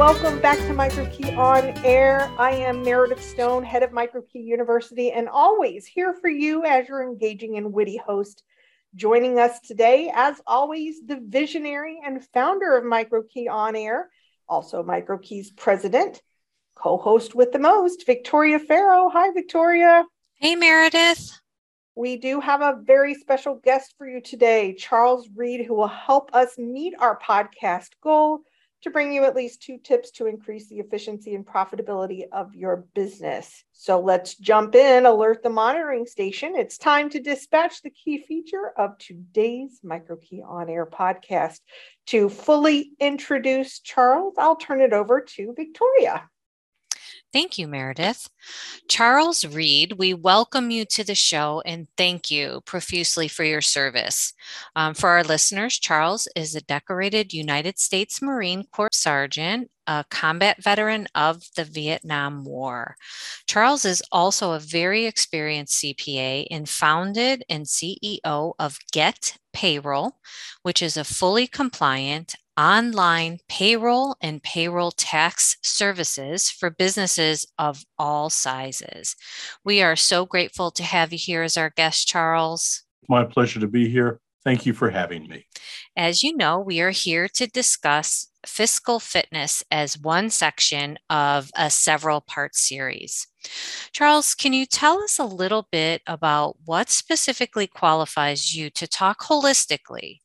Welcome back to MicroKey on Air. I am Meredith Stone, head of MicroKey University, and always here for you as your engaging and witty host. Joining us today, as always, the visionary and founder of MicroKey on Air, also MicroKey's president, co host with the most, Victoria Farrow. Hi, Victoria. Hey, Meredith. We do have a very special guest for you today, Charles Read, who will help us meet our podcast goal to bring you at least two tips to increase the efficiency and profitability of your business. So let's jump in, alert the monitoring station. It's time to dispatch the key feature of today's MicroKey On Air podcast. To fully introduce Charles, I'll turn it over to Victoria. Thank you, Meredith. Charles Read, we welcome you to the show and thank you profusely for your service. Um, for our listeners, Charles is a decorated United States Marine Corps Sergeant, a combat veteran of the Vietnam War. Charles is also a very experienced CPA and founded and CEO of Get Payroll, which is a fully compliant online payroll and payroll tax services for businesses of all sizes. We are so grateful to have you here as our guest, Charles. My pleasure to be here. Thank you for having me. As you know, we are here to discuss fiscal fitness as one section of a several part series. Charles, can you tell us a little bit about what specifically qualifies you to talk holistically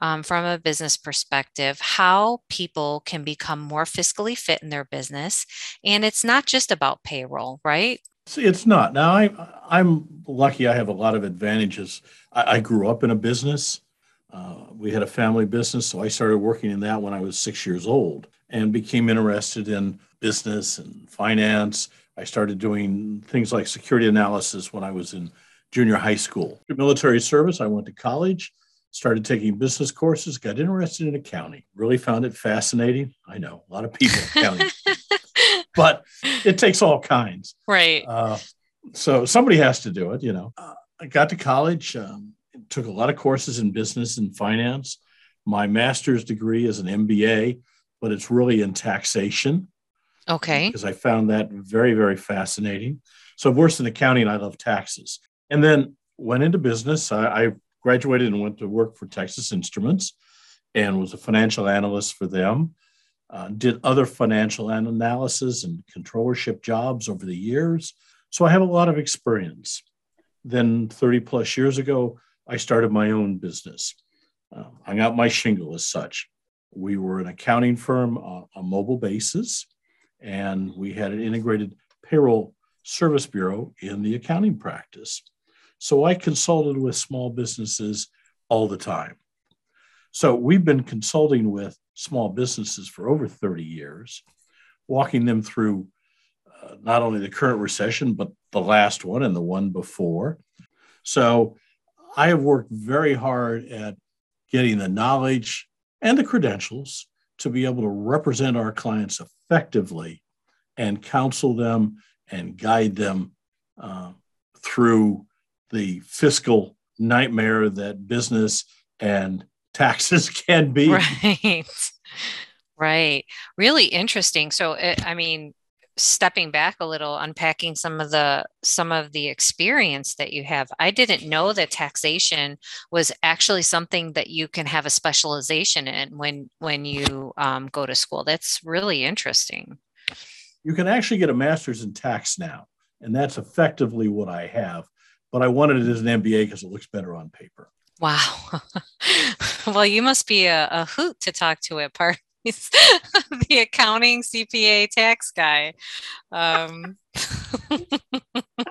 um, from a business perspective, how people can become more fiscally fit in their business? And it's not just about payroll, right? It's not. Now, I, I'm lucky I have a lot of advantages. I, I grew up in a business. Uh, we had a family business, so I started working in that when I was six years old and became interested in business and finance. I started doing things like security analysis when I was in junior high school. Military service, I went to college, started taking business courses, got interested in accounting, really found it fascinating. I know a lot of people accounting, but it takes all kinds. Right. Uh, so somebody has to do it, you know. Uh, I got to college, um, took a lot of courses in business and finance. My master's degree is an MBA, but it's really in taxation. Okay. Because I found that very, very fascinating. So, worse than accounting, I love taxes. And then went into business. I, I graduated and went to work for Texas Instruments and was a financial analyst for them. Uh, did other financial analysis and controllership jobs over the years. So I have a lot of experience. Then 30 plus years ago, I started my own business. Uh, hung out my shingle as such. We were an accounting firm on a mobile basis and we had an integrated payroll service bureau in the accounting practice. So I consulted with small businesses all the time. So we've been consulting with small businesses for over 30 years, walking them through uh, not only the current recession, but the last one and the one before. So I have worked very hard at getting the knowledge and the credentials to be able to represent our clients effectively and counsel them and guide them uh, through the fiscal nightmare that business and taxes can be. Right. Right. Really interesting. So, I mean, stepping back a little unpacking some of the some of the experience that you have. I didn't know that taxation was actually something that you can have a specialization in when when you um, go to school. That's really interesting. You can actually get a master's in tax now and that's effectively what i have but i wanted it as an mba because it looks better on paper. Wow. Well you must be a, a hoot to talk to at part he's the accounting CPA tax guy. Um.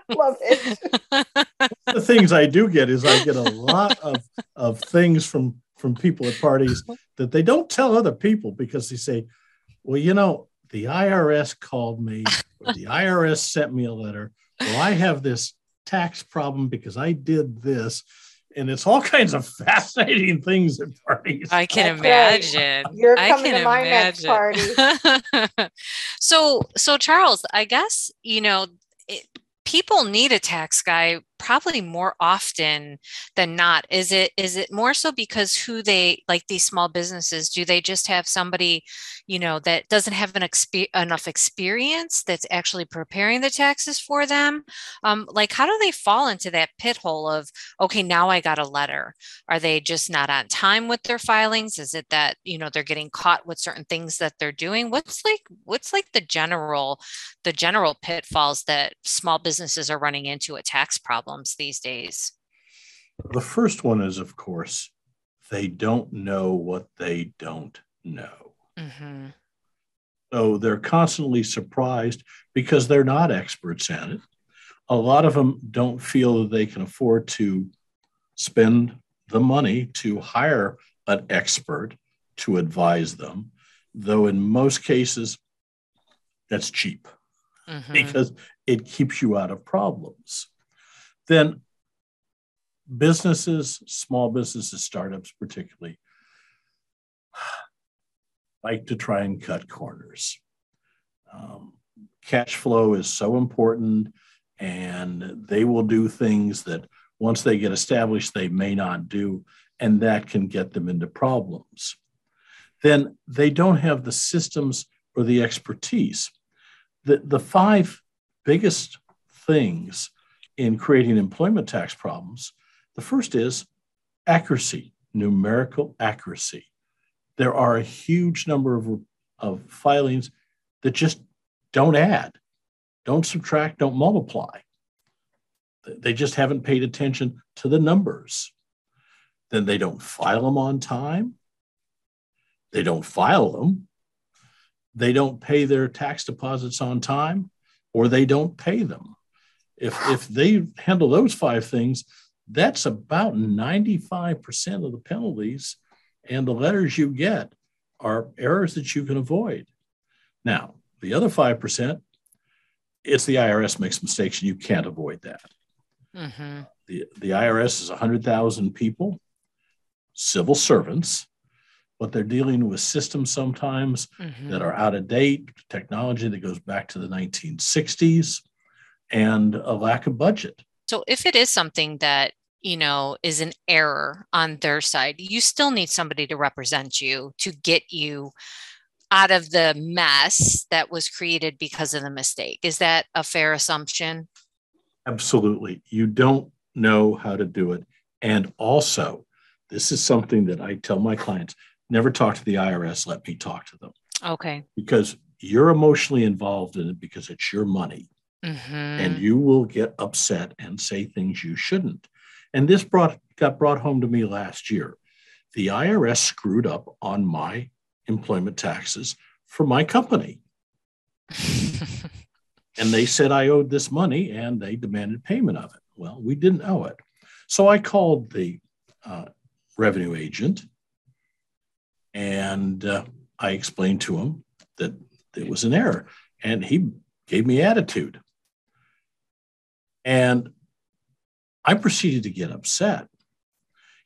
Love it. the things I do get is I get a lot of, of things from from people at parties that they don't tell other people because they say, well, you know, the IRS called me, or the IRS sent me a letter. Well, I have this tax problem because I did this and it's all kinds of fascinating things at parties. I can That's imagine. Right. You're coming to my imagine. next party. so, so Charles, I guess you know it, people need a tax guy probably more often than not. Is it is it more so because who they like these small businesses do they just have somebody you know that doesn't have an enough experience that's actually preparing the taxes for them? Um, like how do they fall into that pit hole of okay now i got a letter. Are they just not on time with their filings? Is it that you know they're getting caught with certain things that they're doing? What's like what's like the general the general pitfalls that small businesses are running into a tax problems these days the first one is of course they don't know what they don't know mm-hmm. so they're constantly surprised because they're not experts at it a lot of them don't feel that they can afford to spend the money to hire an expert to advise them, though in most cases, that's cheap mm-hmm. because it keeps you out of problems. Then businesses, small businesses, startups particularly, like to try and cut corners. Um, cash flow is so important, and they will do things that once they get established, they may not do, and that can get them into problems. Then they don't have the systems or the expertise. The, the five biggest things in creating employment tax problems the first is accuracy, numerical accuracy. There are a huge number of, of filings that just don't add, don't subtract, don't multiply. They just haven't paid attention to the numbers. Then they don't file them on time. They don't file them. They don't pay their tax deposits on time, or they don't pay them. If, if they handle those five things, that's about 95% of the penalties and the letters you get are errors that you can avoid. Now, the other 5%, it's the IRS makes mistakes and you can't avoid that. Mm-hmm. The, the IRS is 100,000 people, civil servants, but they're dealing with systems sometimes mm-hmm. that are out of date, technology that goes back to the 1960s, and a lack of budget. So, if it is something that you know is an error on their side, you still need somebody to represent you to get you out of the mess that was created because of the mistake. Is that a fair assumption? Absolutely. You don't know how to do it. And also, this is something that I tell my clients never talk to the IRS, let me talk to them. Okay. Because you're emotionally involved in it because it's your money. Mm-hmm. And you will get upset and say things you shouldn't. And this brought got brought home to me last year. The IRS screwed up on my employment taxes for my company. And they said I owed this money and they demanded payment of it. Well, we didn't owe it. So I called the uh, revenue agent and uh, I explained to him that it was an error. And he gave me attitude. And I proceeded to get upset.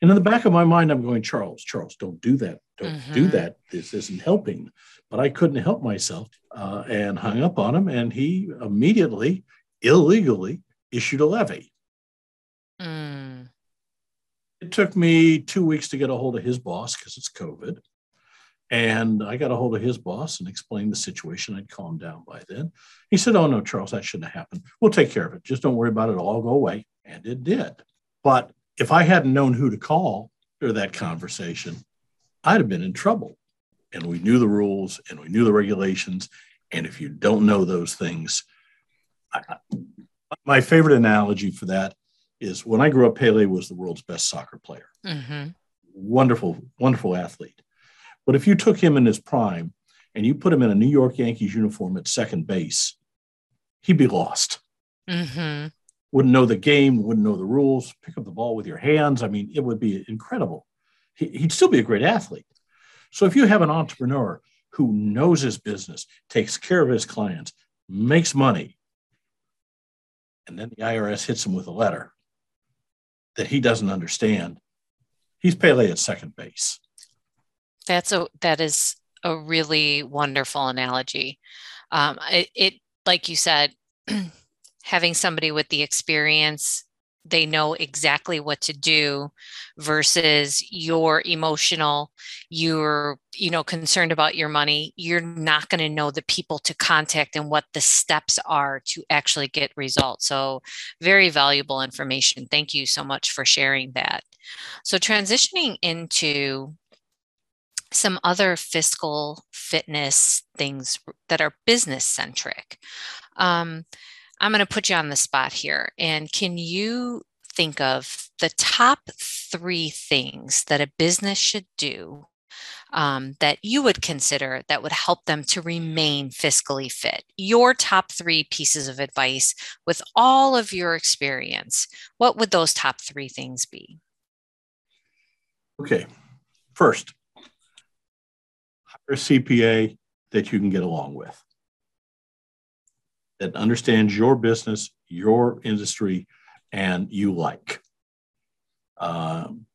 And in the back of my mind, I'm going, Charles, Charles, don't do that. Don't mm-hmm. do that. This isn't helping. But I couldn't help myself uh, and hung up on him. And he immediately, illegally, issued a levy. Mm. It took me two weeks to get a hold of his boss because it's COVID. And I got a hold of his boss and explained the situation. I'd calmed down by then. He said, Oh, no, Charles, that shouldn't have happened. We'll take care of it. Just don't worry about it. It'll all go away. And it did. But if I hadn't known who to call for that conversation, I'd have been in trouble. And we knew the rules and we knew the regulations. And if you don't know those things, I, my favorite analogy for that is when I grew up, Pele was the world's best soccer player. Mm-hmm. Wonderful, wonderful athlete. But if you took him in his prime and you put him in a New York Yankees uniform at second base, he'd be lost. Mm-hmm wouldn't know the game, wouldn't know the rules, pick up the ball with your hands. I mean, it would be incredible. He'd still be a great athlete. So if you have an entrepreneur who knows his business, takes care of his clients, makes money, and then the IRS hits him with a letter that he doesn't understand, he's Pele at second base. That's a that is a really wonderful analogy. Um, it, it like you said. having somebody with the experience they know exactly what to do versus your emotional you're you know concerned about your money you're not going to know the people to contact and what the steps are to actually get results so very valuable information thank you so much for sharing that so transitioning into some other fiscal fitness things that are business centric um, I'm going to put you on the spot here. And can you think of the top three things that a business should do um, that you would consider that would help them to remain fiscally fit? Your top three pieces of advice with all of your experience. What would those top three things be? Okay. First, a CPA that you can get along with that understands your business, your industry, and you like. Um,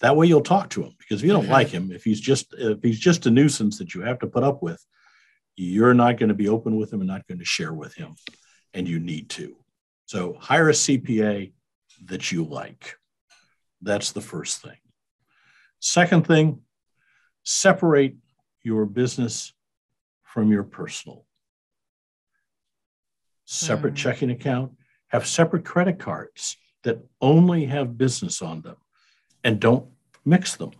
that way, you'll talk to him because if you don't mm-hmm. like him, if he's just if he's just a nuisance that you have to put up with, you're not going to be open with him and not going to share with him, and you need to. So hire a CPA that you like. That's the first thing. Second thing, separate your business from your personal separate mm. checking account, have separate credit cards that only have business on them, and don't mix them.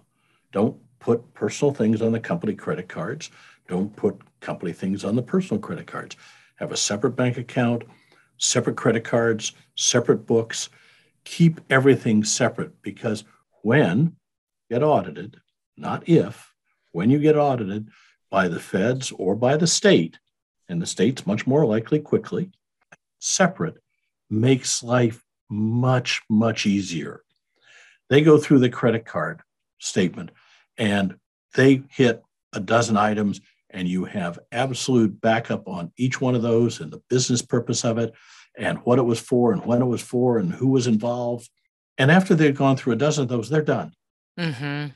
Don't put personal things on the company credit cards. Don't put company things on the personal credit cards. Have a separate bank account, separate credit cards, separate books. Keep everything separate because when get audited, not if, when you get audited by the feds or by the state, and the state's much more likely quickly, separate makes life much, much easier. They go through the credit card statement and they hit a dozen items, and you have absolute backup on each one of those and the business purpose of it and what it was for and when it was for and who was involved. And after they've gone through a dozen of those, they're done. Mm-hmm.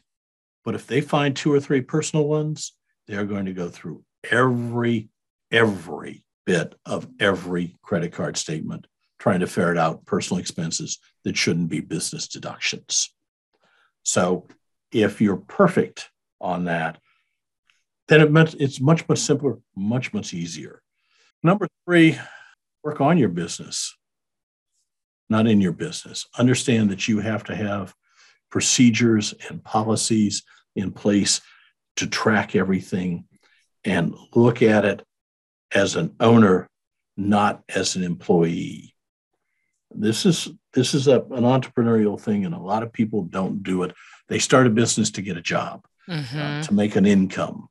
But if they find two or three personal ones, they're going to go through every, every bit of every credit card statement, trying to ferret out personal expenses that shouldn't be business deductions. So if you're perfect on that, then it meant it's much, much simpler, much, much easier. Number three, work on your business, not in your business. Understand that you have to have procedures and policies in place to track everything and look at it as an owner, not as an employee. This is this is a, an entrepreneurial thing, and a lot of people don't do it. They start a business to get a job, uh, mm-hmm. uh, to make an income.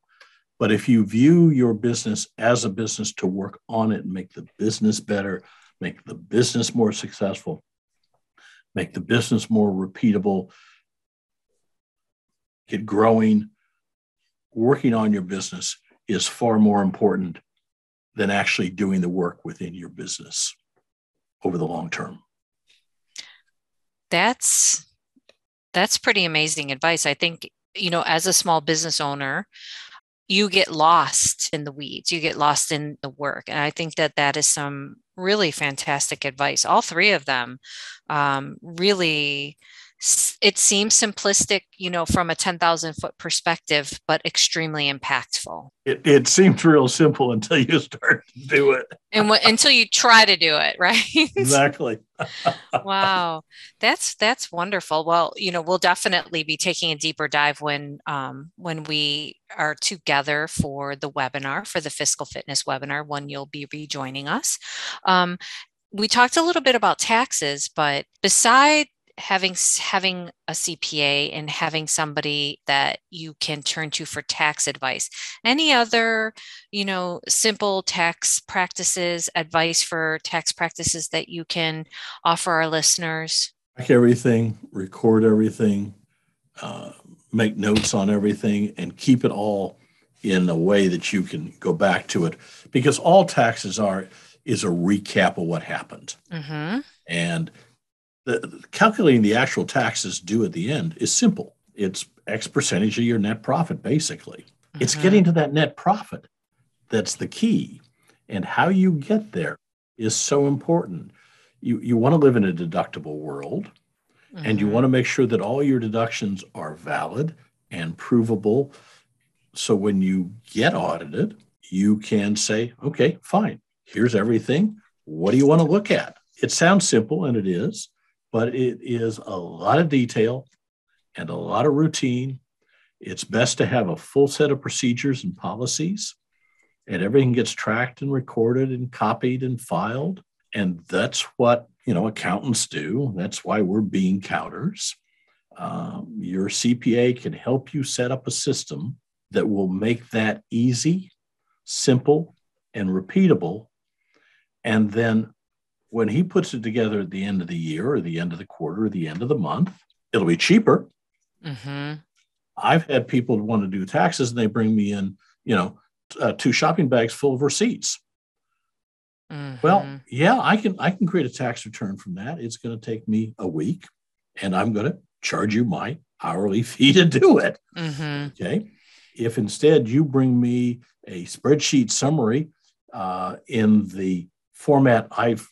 But if you view your business as a business to work on it, make the business better, make the business more successful, make the business more repeatable, get growing, working on your business is far more important than actually doing the work within your business over the long term. That's that's pretty amazing advice. I think, you know, as a small business owner, you get lost in the weeds, you get lost in the work. And I think that that is some really fantastic advice. All three of them um, really it seems simplistic, you know, from a 10,000 foot perspective, but extremely impactful. It, it seems real simple until you start to do it. and w- until you try to do it, right? exactly. wow. That's, that's wonderful. Well, you know, we'll definitely be taking a deeper dive when, um, when we are together for the webinar, for the fiscal fitness webinar, when you'll be rejoining us. Um, we talked a little bit about taxes, but beside having having a CPA and having somebody that you can turn to for tax advice. Any other, you know, simple tax practices, advice for tax practices that you can offer our listeners? Track everything, record everything, uh, make notes on everything, and keep it all in a way that you can go back to it because all taxes are is a recap of what happened. Mm-hmm. And the, calculating the actual taxes due at the end is simple. It's X percentage of your net profit, basically. Mm-hmm. It's getting to that net profit that's the key. And how you get there is so important. you, you want to live in a deductible world mm-hmm. and you mm-hmm. want to make sure that all your deductions are valid and provable. So when you get audited, you can say, okay, fine, here's everything. What do you want to look at? It sounds simple, and it is, but it is a lot of detail and a lot of routine. It's best to have a full set of procedures and policies, and everything gets tracked and recorded and copied and filed. And that's what you know accountants do. That's why we're bean counters. Um, your CPA can help you set up a system that will make that easy, simple, and repeatable. And then when he puts it together at the end of the year or the end of the quarter or the end of the month, it'll be cheaper. Mm-hmm. I've had people want to do taxes and they bring me in, you know, uh, two shopping bags full of receipts. Mm-hmm. Well, yeah, I can I can create a tax return from that. It's going to take me a week, and I'm going to charge you my hourly fee to do it. Mm-hmm. Okay. If instead you bring me a spreadsheet summary uh, in the format I've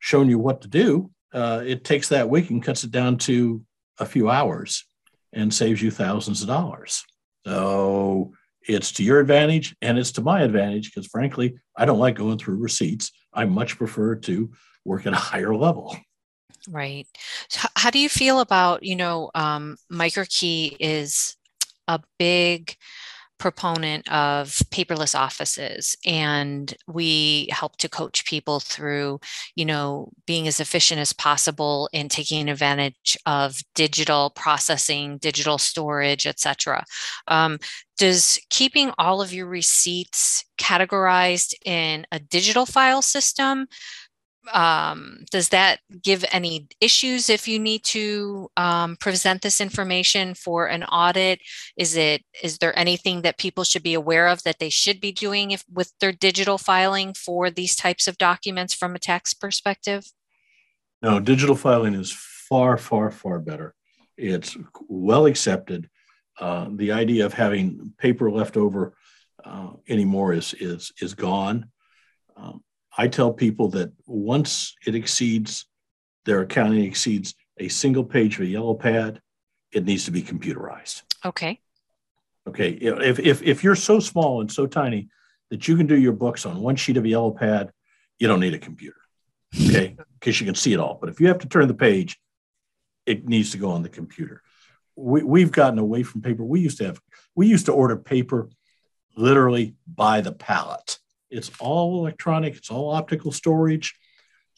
shown you what to do, uh, it takes that week and cuts it down to a few hours and saves you thousands of dollars. So it's to your advantage and it's to my advantage because, frankly, I don't like going through receipts. I much prefer to work at a higher level. Right. So how do you feel about, you know, um, MicroKey is a big proponent of paperless offices and we help to coach people through you know being as efficient as possible in taking advantage of digital processing digital storage etc um, does keeping all of your receipts categorized in a digital file system um, does that give any issues if you need to um, present this information for an audit? Is it is there anything that people should be aware of that they should be doing if with their digital filing for these types of documents from a tax perspective? No digital filing is far far far better. It's well accepted. Uh, the idea of having paper left over uh, anymore is is is gone. Um, I tell people that once it exceeds, their accounting exceeds a single page of a yellow pad, it needs to be computerized. Okay. Okay. If, if, if you're so small and so tiny that you can do your books on one sheet of a yellow pad, you don't need a computer. Okay. Because you can see it all. But if you have to turn the page, it needs to go on the computer. We, we've gotten away from paper. We used to have, we used to order paper literally by the pallet. It's all electronic, it's all optical storage,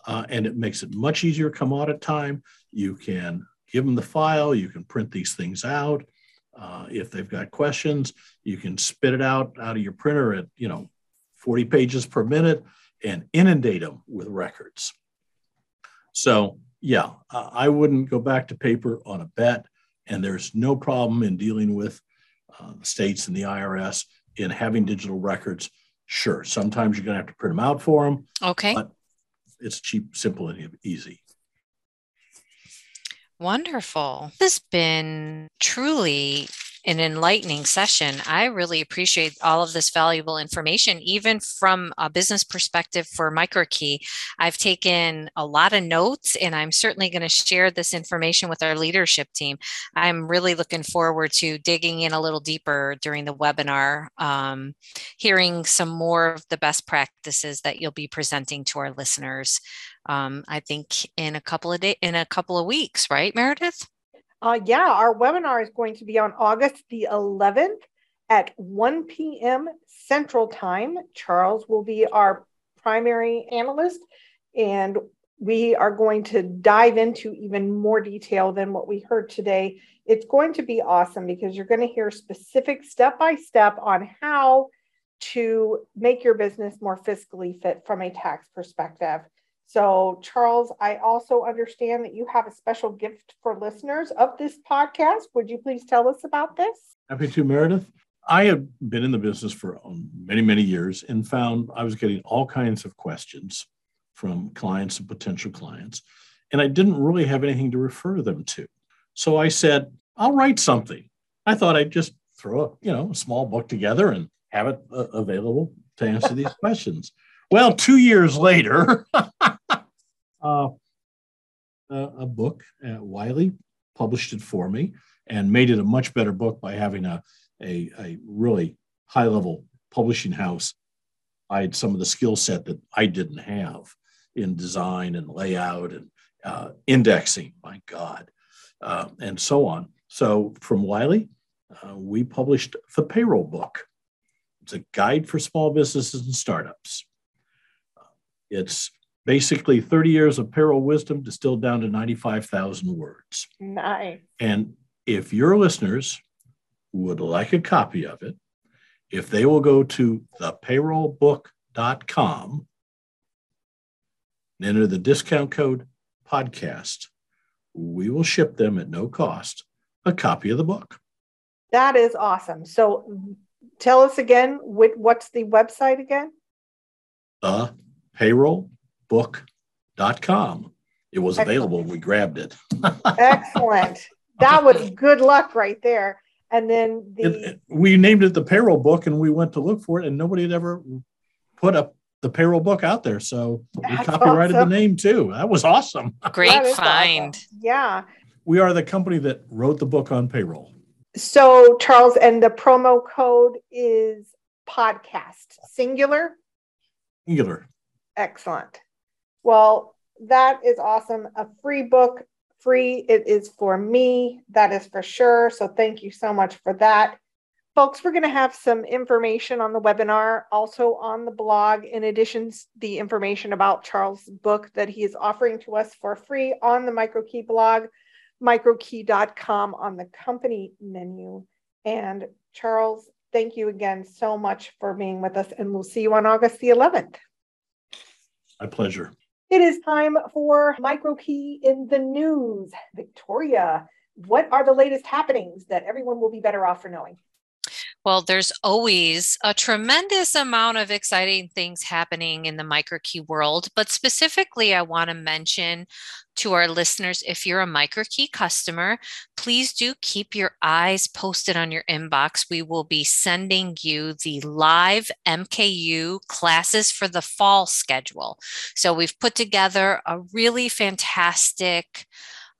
uh, and it makes it much easier come audit time. You can give them the file, you can print these things out. Uh, if they've got questions, you can spit it out out of your printer at you know 40 pages per minute and inundate them with records. So yeah, I wouldn't go back to paper on a bet, and there's no problem in dealing with uh, the states and the IRS in having digital records Sure, sometimes you're going to have to print them out for them. Okay. But it's cheap, simple, and easy. Wonderful. This has been truly an enlightening session. I really appreciate all of this valuable information, even from a business perspective for MicroKey. I've taken a lot of notes and I'm certainly going to share this information with our leadership team. I'm really looking forward to digging in a little deeper during the webinar, um, hearing some more of the best practices that you'll be presenting to our listeners. Um, I think in a couple of days, in a couple of weeks, right, Meredith? Uh, yeah, our webinar is going to be on August the 11th at 1 p.m. Central Time. Charles will be our primary analyst, and we are going to dive into even more detail than what we heard today. It's going to be awesome because you're going to hear specific step by step on how to make your business more fiscally fit from a tax perspective. So, Charles, I also understand that you have a special gift for listeners of this podcast. Would you please tell us about this? Happy to, Meredith. I have been in the business for um, many, many years and found I was getting all kinds of questions from clients and potential clients, and I didn't really have anything to refer them to. So I said, I'll write something. I thought I'd just throw a, you know, a small book together and have it uh, available to answer these questions. Well, two years later, uh, a, book. Uh, Wiley published it for me and made it a much better book by having a, a, a really high level publishing house. I had some of the skill set that I didn't have in design and layout and uh, indexing, my God, uh, and so on. So from Wiley, uh, we published the payroll book. It's a guide for small businesses and startups. It's basically 30 years of payroll wisdom distilled down to 95,000 words. Nice. And if your listeners would like a copy of it, if they will go to thepayrollbook.com and enter the discount code podcast, we will ship them at no cost a copy of the book. That is awesome. So tell us again, what's the website again? The payrollbook.com. It was Excellent. available. We grabbed it. Excellent. That was good luck right there. And then the it, we named it the payroll book and we went to look for it and nobody had ever put up the payroll book out there. So we copyrighted awesome. the name too. That was awesome. Great find. Awesome. Yeah. We are the company that wrote the book on payroll. So Charles, and the promo code is podcast singular. Singular. Excellent. Well, that is awesome. A free book free. It is for me. That is for sure. So thank you so much for that. Folks, we're going to have some information on the webinar, also on the blog, in addition to the information about Charles' book that he is offering to us for free on the MicroKey blog, microkey.com on the company menu. And Charles, thank you again so much for being with us, and we'll see you on August the 11th. My pleasure. It is time for micro key in the news. Victoria, what are the latest happenings that everyone will be better off for knowing? Well, there's always a tremendous amount of exciting things happening in the MicroKey world, but specifically, I want to mention to our listeners if you're a MicroKey customer, please do keep your eyes posted on your inbox. We will be sending you the live MKU classes for the fall schedule. So, we've put together a really fantastic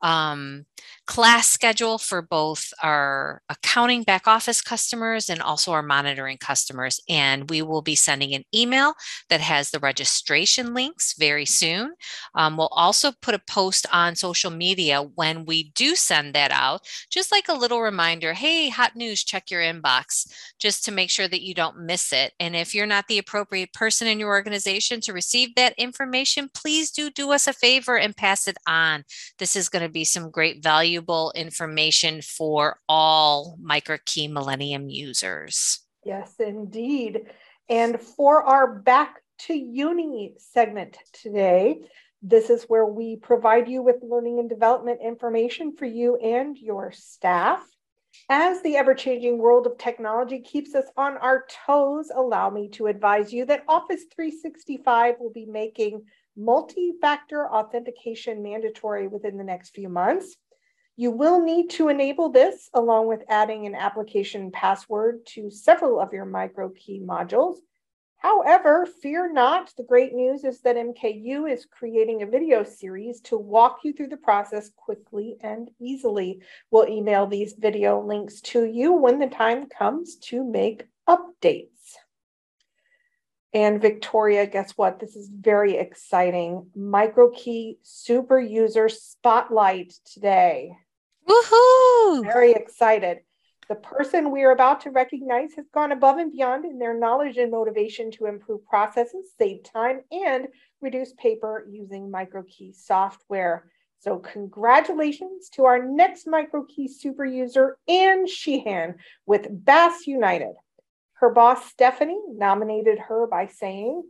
um, class schedule for both our accounting back office customers and also our monitoring customers. And we will be sending an email that has the registration links very soon. Um, we'll also put a post on social media when we do send that out, just like a little reminder hey, hot news, check your inbox, just to make sure that you don't miss it. And if you're not the appropriate person in your organization to receive that information, please do do us a favor and pass it on. This is going to be some great value valuable information for all MicroKey Millennium users. Yes, indeed. And for our Back to Uni segment today, this is where we provide you with learning and development information for you and your staff. As the ever changing world of technology keeps us on our toes, allow me to advise you that Office 365 will be making multi factor authentication mandatory within the next few months. You will need to enable this along with adding an application password to several of your MicroKey modules. However, fear not. The great news is that MKU is creating a video series to walk you through the process quickly and easily. We'll email these video links to you when the time comes to make updates. And Victoria, guess what? This is very exciting. MicroKey Super User Spotlight today. Woohoo! Very excited. The person we are about to recognize has gone above and beyond in their knowledge and motivation to improve processes, save time, and reduce paper using MicroKey software. So, congratulations to our next MicroKey super user, Anne Sheehan with Bass United. Her boss, Stephanie, nominated her by saying,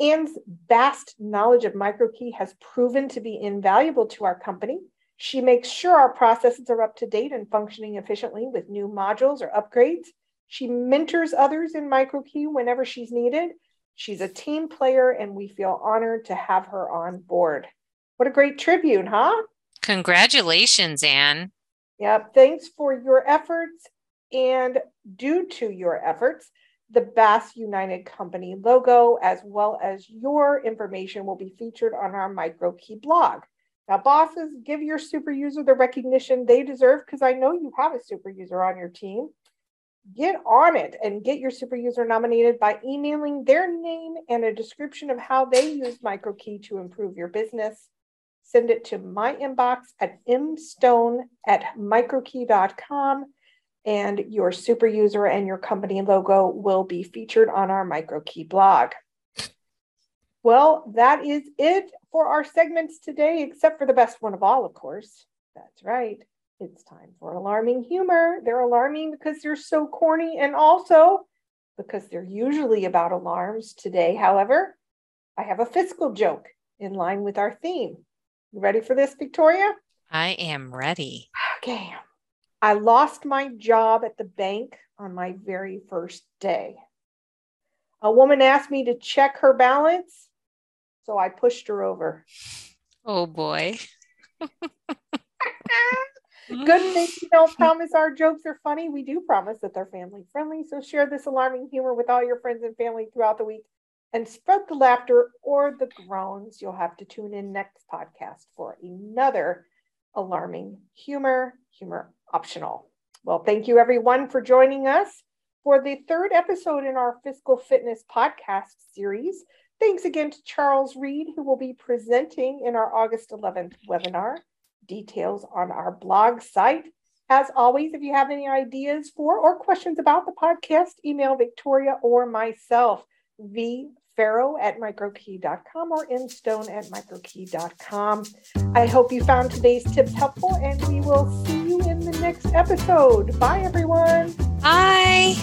Anne's vast knowledge of MicroKey has proven to be invaluable to our company. She makes sure our processes are up to date and functioning efficiently with new modules or upgrades. She mentors others in MicroKey whenever she's needed. She's a team player, and we feel honored to have her on board. What a great tribute, huh? Congratulations, Anne. Yep. Thanks for your efforts and due to your efforts, the Bass United Company logo, as well as your information will be featured on our MicroKey blog. Now, bosses, give your super user the recognition they deserve because I know you have a super user on your team. Get on it and get your super user nominated by emailing their name and a description of how they use MicroKey to improve your business. Send it to my inbox at mstone at microkey.com and your super user and your company logo will be featured on our MicroKey blog. Well, that is it for our segments today, except for the best one of all, of course. That's right. It's time for alarming humor. They're alarming because they're so corny and also because they're usually about alarms. Today, however, I have a fiscal joke in line with our theme. You ready for this, Victoria? I am ready. Okay. I lost my job at the bank on my very first day. A woman asked me to check her balance, so I pushed her over. Oh boy. Good thing you don't promise our jokes are funny. We do promise that they're family friendly. So share this alarming humor with all your friends and family throughout the week and spread the laughter or the groans. You'll have to tune in next podcast for another alarming humor, humor optional. Well, thank you everyone for joining us for the third episode in our Fiscal Fitness podcast series. Thanks again to Charles Read, who will be presenting in our August 11th webinar. Details on our blog site. As always, if you have any ideas for or questions about the podcast, email Victoria or myself, v Farrow at microkey.com or mstone at microkey.com. I hope you found today's tips helpful, and we will see you in the next episode. Bye, everyone. Bye.